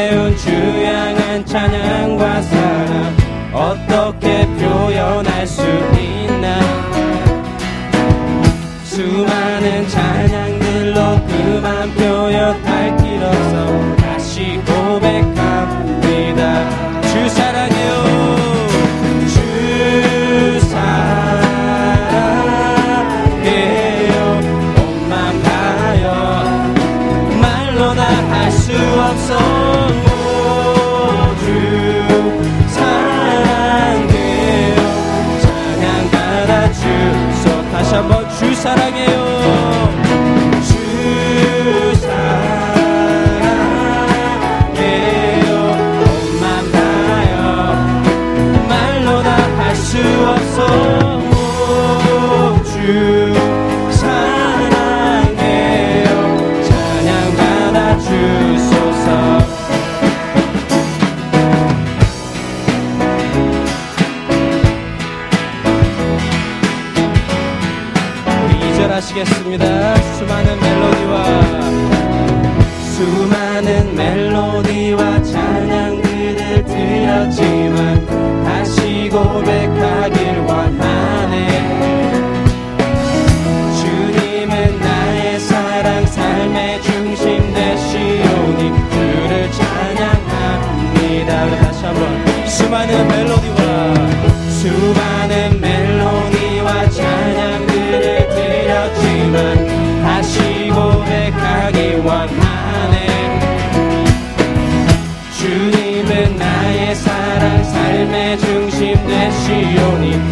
채운 주양한 찬양과 사랑 어떻게 표현할 수 있나? 수많은 찬양들로 그만 표현할 길 없어. Tony.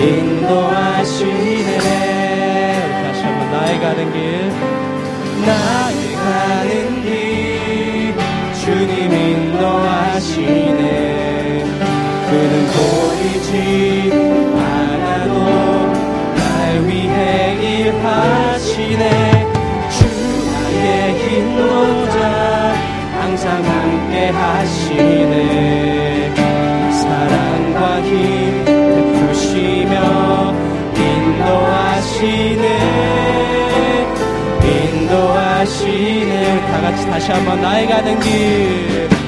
인도하시네. 다시 한번 나의 가는 길. 나의 가는 길. 주님 인도하시네. 그는 보이지 않아도 날 위해 일하시네. 주 나의 인도자 항상 함께 하시네. 같이 다시 한번 나 이가 는 길.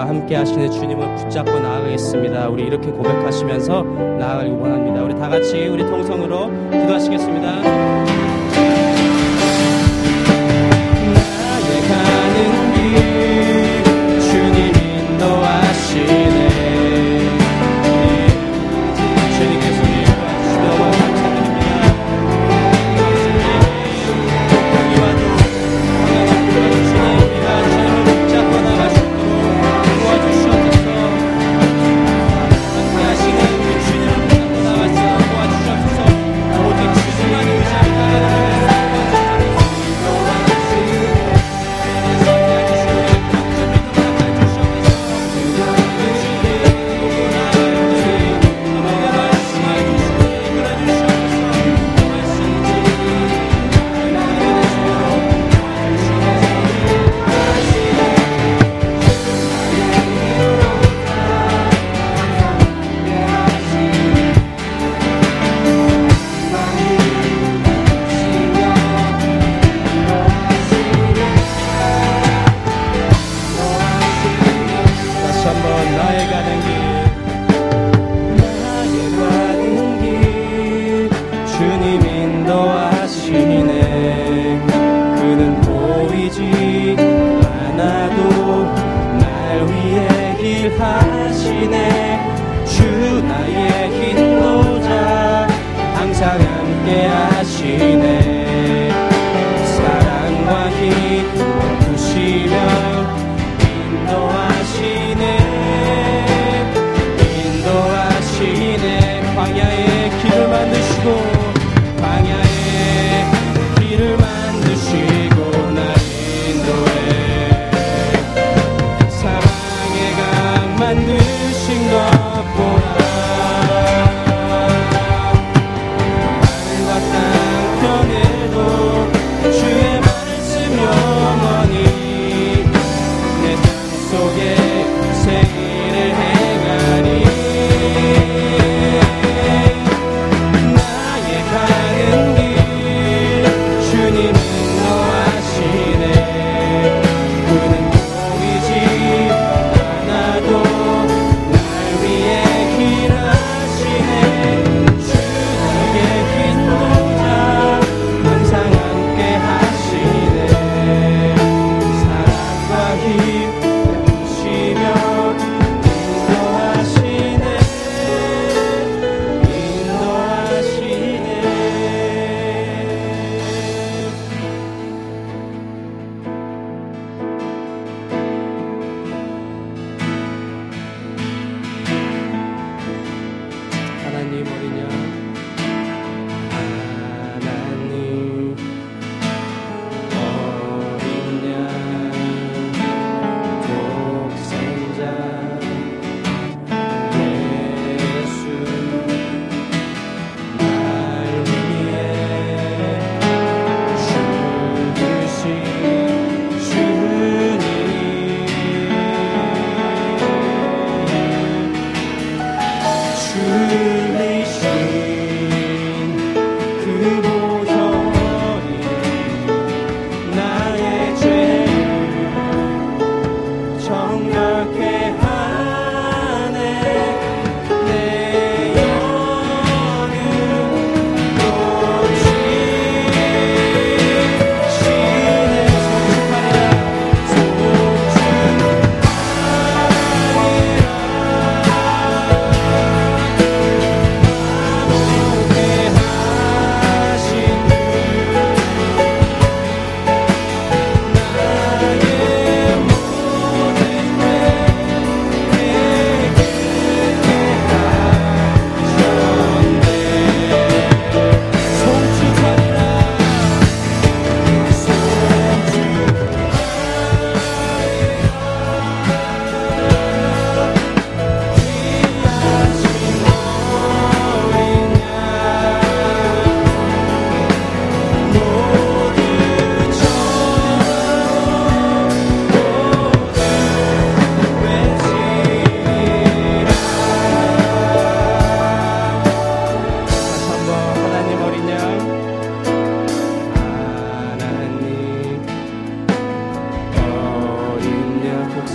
우리와 함께 하시는 주님을 붙잡고 나아가겠습니다. 우리 이렇게 고백하시면서 나아가길 원합니다. 우리 다 같이 우리 통성으로 기도하시겠습니다.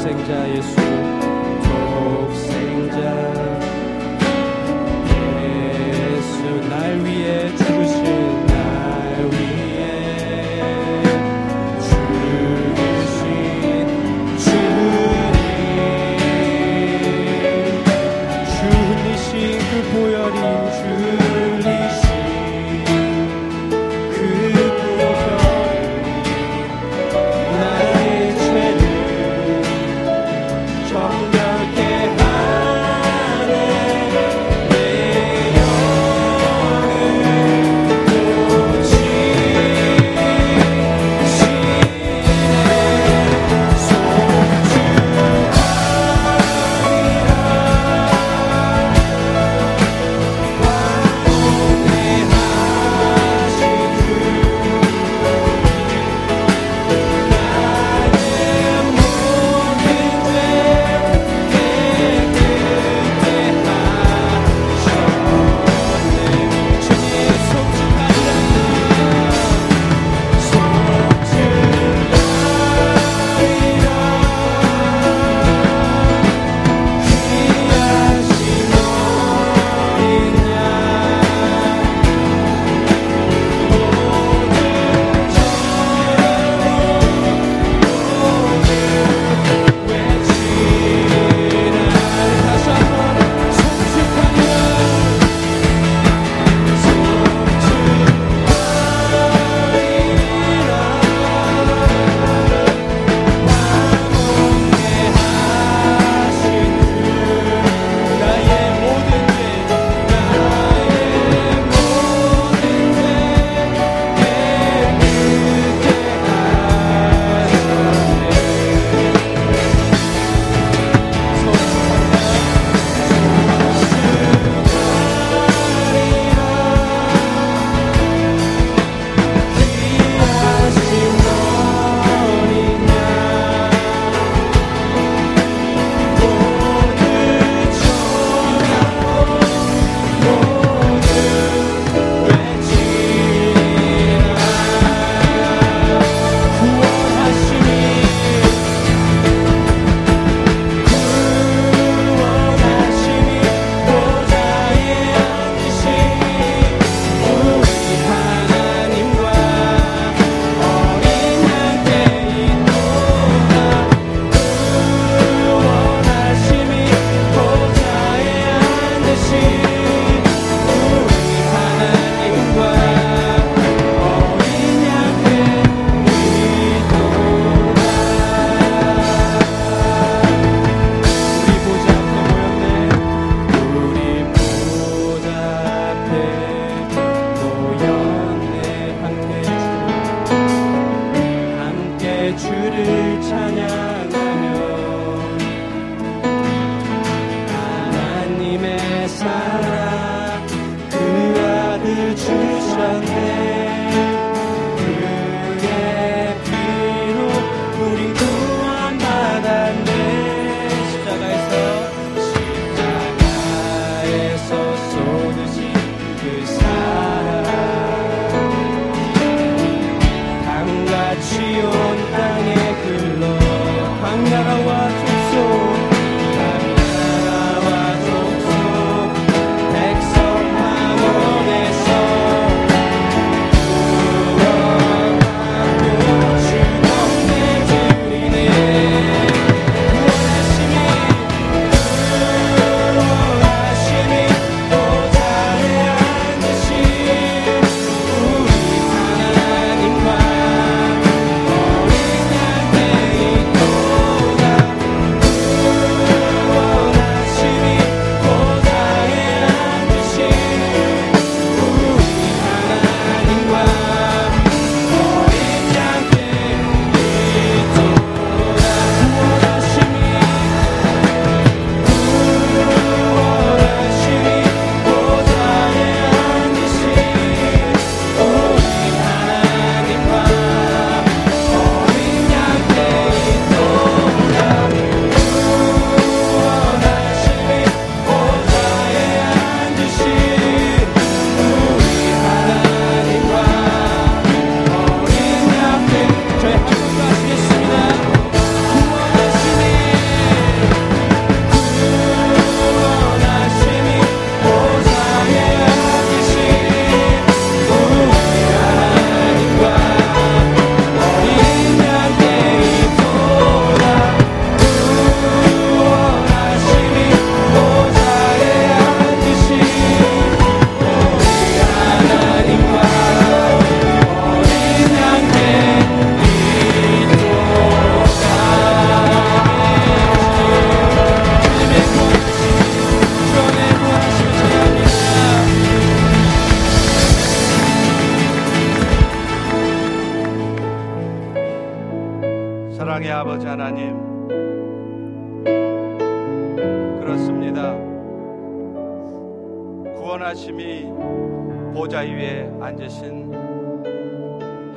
독생자 예수 독생자.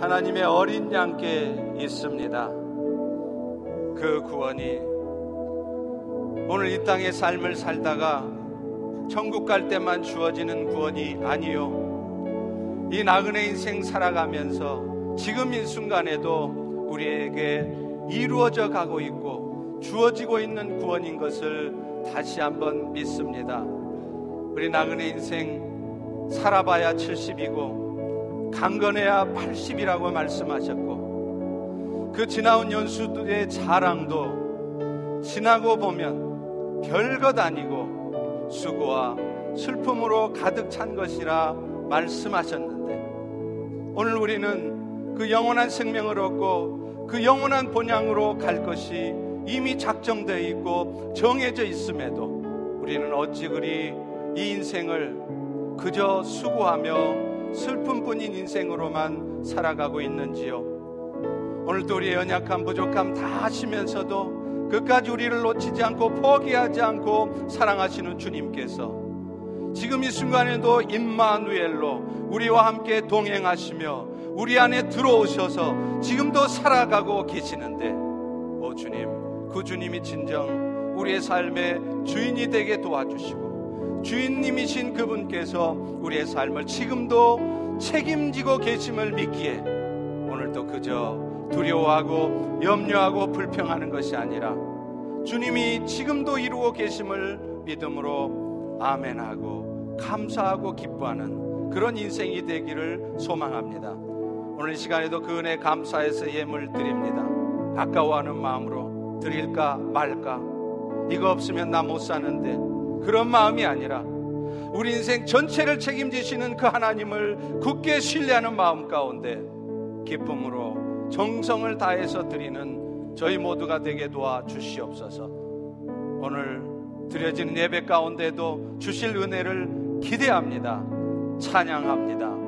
하나님의 어린 양께 있습니다. 그 구원이 오늘 이 땅의 삶을 살다가 천국 갈 때만 주어지는 구원이 아니요. 이 나그네 인생 살아가면서 지금 이 순간에도 우리에게 이루어져 가고 있고 주어지고 있는 구원인 것을 다시 한번 믿습니다. 우리 나그네 인생 살아봐야 70이고 강건해야 80이라고 말씀하셨고 그 지나온 연수들의 자랑도 지나고 보면 별것 아니고 수고와 슬픔으로 가득 찬 것이라 말씀하셨는데 오늘 우리는 그 영원한 생명을 얻고 그 영원한 본향으로 갈 것이 이미 작정되어 있고 정해져 있음에도 우리는 어찌 그리 이 인생을 그저 수고하며 슬픔뿐인 인생으로만 살아가고 있는지요. 오늘도 우리의 연약함, 부족함 다 하시면서도 끝까지 우리를 놓치지 않고 포기하지 않고 사랑하시는 주님께서 지금 이 순간에도 임마누엘로 우리와 함께 동행하시며 우리 안에 들어오셔서 지금도 살아가고 계시는데 오 주님 그 주님이 진정 우리의 삶의 주인이 되게 도와주시고 주인님이신 그분께서 우리의 삶을 지금도 책임지고 계심을 믿기에 오늘도 그저 두려워하고 염려하고 불평하는 것이 아니라 주님이 지금도 이루고 계심을 믿음으로 아멘하고 감사하고 기뻐하는 그런 인생이 되기를 소망합니다. 오늘 시간에도 그 은혜 감사해서 예물 드립니다. 아까워하는 마음으로 드릴까 말까 이거 없으면 나 못 사는데 그런 마음이 아니라 우리 인생 전체를 책임지시는 그 하나님을 굳게 신뢰하는 마음 가운데 기쁨으로 정성을 다해서 드리는 저희 모두가 되게 도와 주시옵소서. 오늘 드려지는 예배 가운데도 주실 은혜를 기대합니다. 찬양합니다.